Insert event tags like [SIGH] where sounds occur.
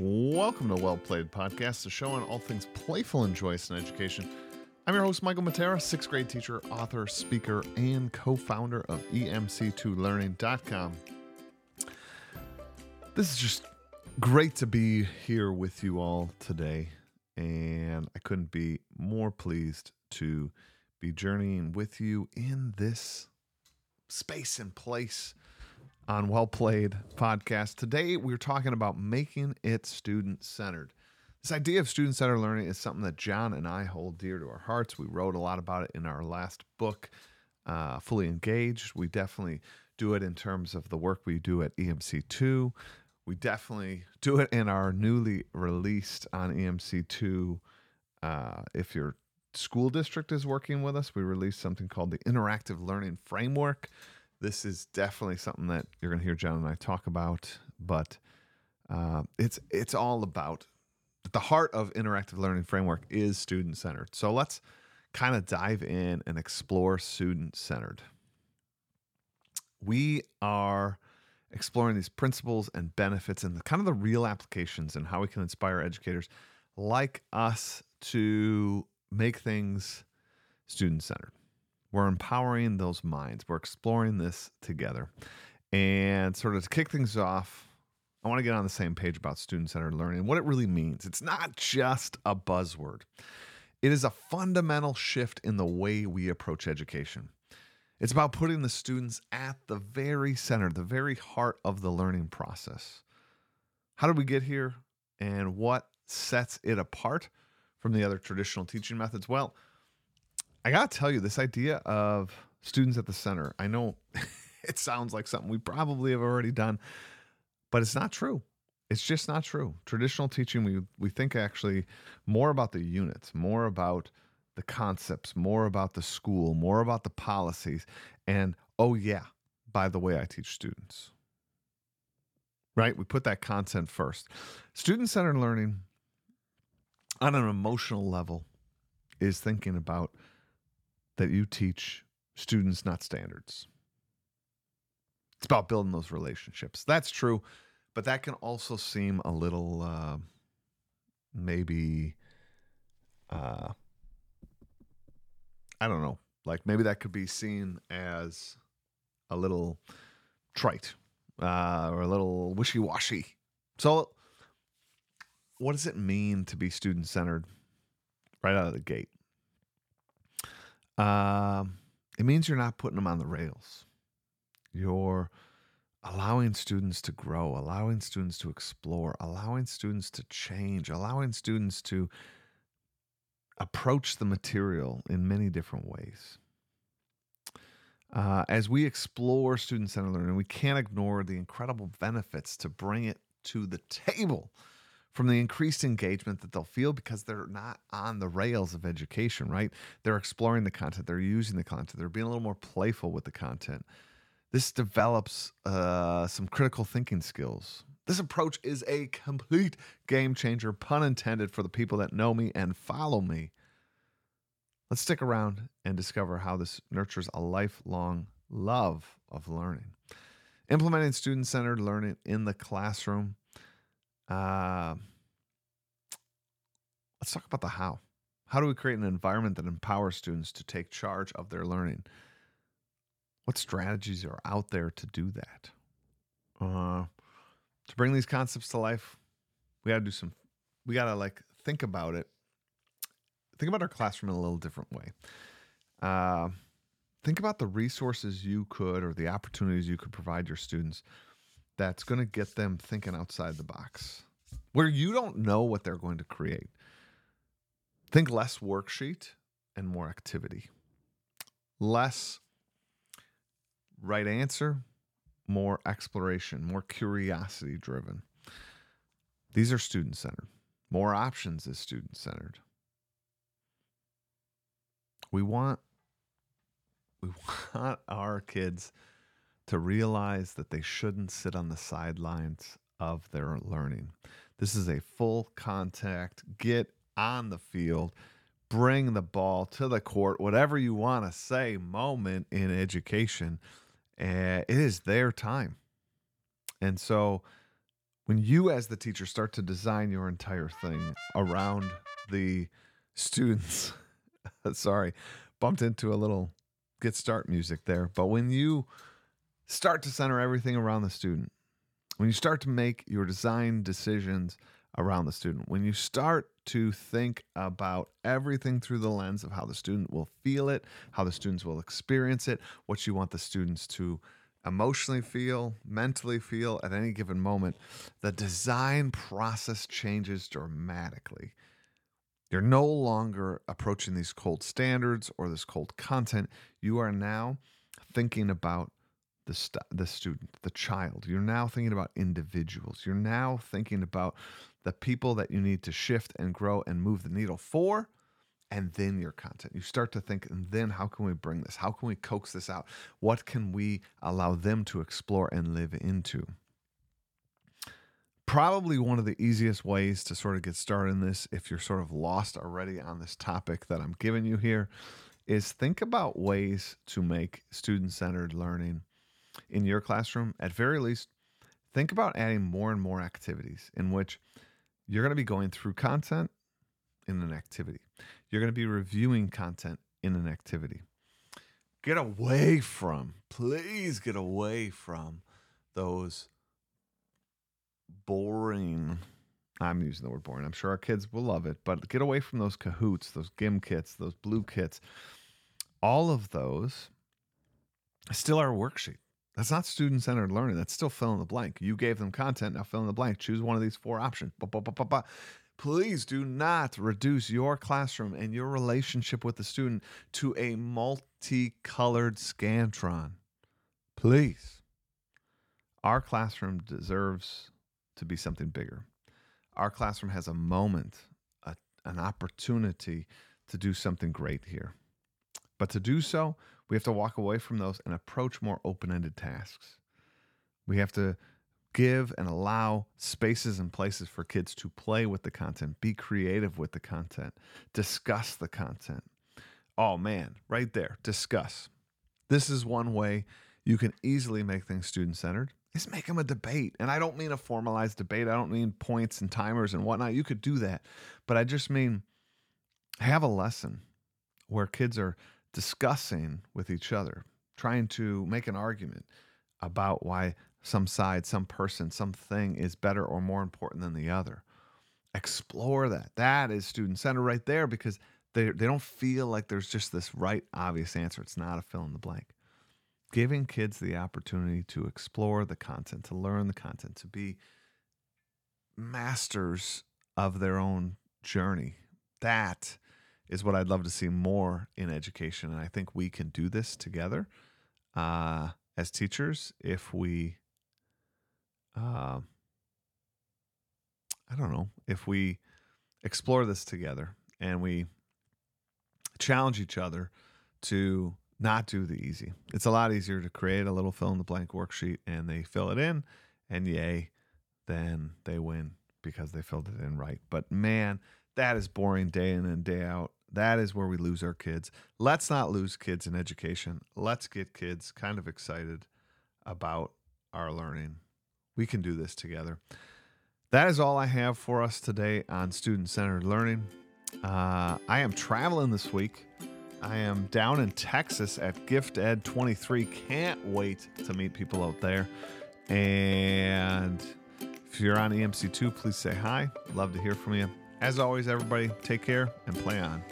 Welcome to Well Played Podcast, the show on all things playful and joyous in education. I'm your host, Michael Matera, sixth grade teacher, author, speaker, and co founder of EMC2Learning.com. This is just great to be here with you all today, and I couldn't be more pleased to be journeying with you in this space and place on Well Played podcast. Today, we're talking about making it student centered. This idea of student centered learning is something that John and I hold dear to our hearts. We wrote a lot about it in our last book, uh, Fully Engaged. We definitely do it in terms of the work we do at EMC2. We definitely do it in our newly released on EMC2. Uh, if your school district is working with us, we released something called the Interactive Learning Framework this is definitely something that you're going to hear John and I talk about. But uh, it's it's all about the heart of interactive learning framework is student centered. So let's kind of dive in and explore student centered. We are exploring these principles and benefits and the, kind of the real applications and how we can inspire educators like us to make things student centered. We're empowering those minds. We're exploring this together. And sort of to kick things off, I want to get on the same page about student centered learning and what it really means. It's not just a buzzword, it is a fundamental shift in the way we approach education. It's about putting the students at the very center, the very heart of the learning process. How did we get here and what sets it apart from the other traditional teaching methods? Well, I got to tell you, this idea of students at the center, I know [LAUGHS] it sounds like something we probably have already done, but it's not true. It's just not true. Traditional teaching, we, we think actually more about the units, more about the concepts, more about the school, more about the policies. And oh, yeah, by the way, I teach students. Right? We put that content first. Student centered learning on an emotional level is thinking about that you teach students, not standards. It's about building those relationships. That's true, but that can also seem a little uh, maybe, uh, I don't know, like maybe that could be seen as a little trite uh, or a little wishy washy. So, what does it mean to be student centered right out of the gate? Um, it means you're not putting them on the rails. You're allowing students to grow, allowing students to explore, allowing students to change, allowing students to approach the material in many different ways. Uh, as we explore student centered learning, we can't ignore the incredible benefits to bring it to the table from the increased engagement that they'll feel because they're not on the rails of education, right? They're exploring the content, they're using the content, they're being a little more playful with the content. This develops uh, some critical thinking skills. This approach is a complete game changer, pun intended, for the people that know me and follow me. Let's stick around and discover how this nurtures a lifelong love of learning. Implementing student centered learning in the classroom uh, let's talk about the how. How do we create an environment that empowers students to take charge of their learning? What strategies are out there to do that? Uh, to bring these concepts to life, we got to do some, we got to like think about it. Think about our classroom in a little different way. Uh, think about the resources you could or the opportunities you could provide your students that's going to get them thinking outside the box where you don't know what they're going to create. Think less worksheet and more activity. Less right answer, more exploration, more curiosity driven. These are student centered. More options is student centered. We want we [LAUGHS] want our kids to realize that they shouldn't sit on the sidelines of their learning. This is a full contact, get on the field, bring the ball to the court, whatever you want to say, moment in education. Uh, it is their time. And so when you, as the teacher, start to design your entire thing around the students, [LAUGHS] sorry, bumped into a little get start music there. But when you start to center everything around the student, when you start to make your design decisions around the student, when you start to think about everything through the lens of how the student will feel it, how the students will experience it, what you want the students to emotionally feel, mentally feel at any given moment, the design process changes dramatically. You're no longer approaching these cold standards or this cold content. You are now thinking about the, st- the student, the child. You're now thinking about individuals. You're now thinking about the people that you need to shift and grow and move the needle for and then your content. You start to think, and then how can we bring this? How can we coax this out? What can we allow them to explore and live into? Probably one of the easiest ways to sort of get started in this, if you're sort of lost already on this topic that I'm giving you here, is think about ways to make student centered learning in your classroom. At very least, think about adding more and more activities in which you're going to be going through content in an activity. You're going to be reviewing content in an activity. Get away from, please get away from those boring. I'm using the word boring. I'm sure our kids will love it, but get away from those Kahoots, those Gimkits, those Blookets. All of those still a worksheet. That's not student centered learning. That's still fill in the blank. You gave them content. Now fill in the blank. Choose one of these four options. Please do not reduce your classroom and your relationship with the student to a multicolored Scantron. Please. Our classroom deserves to be something bigger. Our classroom has a moment, a, an opportunity to do something great here. But to do so, we have to walk away from those and approach more open ended tasks. We have to give and allow spaces and places for kids to play with the content, be creative with the content, discuss the content. Oh man, right there, discuss. This is one way you can easily make things student centered is make them a debate. And I don't mean a formalized debate. I don't mean points and timers and whatnot. You could do that. But I just mean have a lesson where kids are discussing with each other, trying to make an argument about why some side, some person, something is better or more important than the other. Explore that. That is student centered right there because they, they don't feel like there's just this right obvious answer. It's not a fill in the blank. Giving kids the opportunity to explore the content, to learn the content, to be masters of their own journey. That is what I'd love to see more in education. And I think we can do this together uh, as teachers if we uh, I don't know if we explore this together and we challenge each other to not do the easy. It's a lot easier to create a little fill in the blank worksheet and they fill it in, and yay, then they win because they filled it in right. But man, that is boring day in and day out. That is where we lose our kids. Let's not lose kids in education. Let's get kids kind of excited about our learning we can do this together. That is all I have for us today on student centered learning. Uh, I am traveling this week. I am down in Texas at GiftED 23. Can't wait to meet people out there. And if you're on EMC2, please say hi. Love to hear from you. As always, everybody, take care and play on.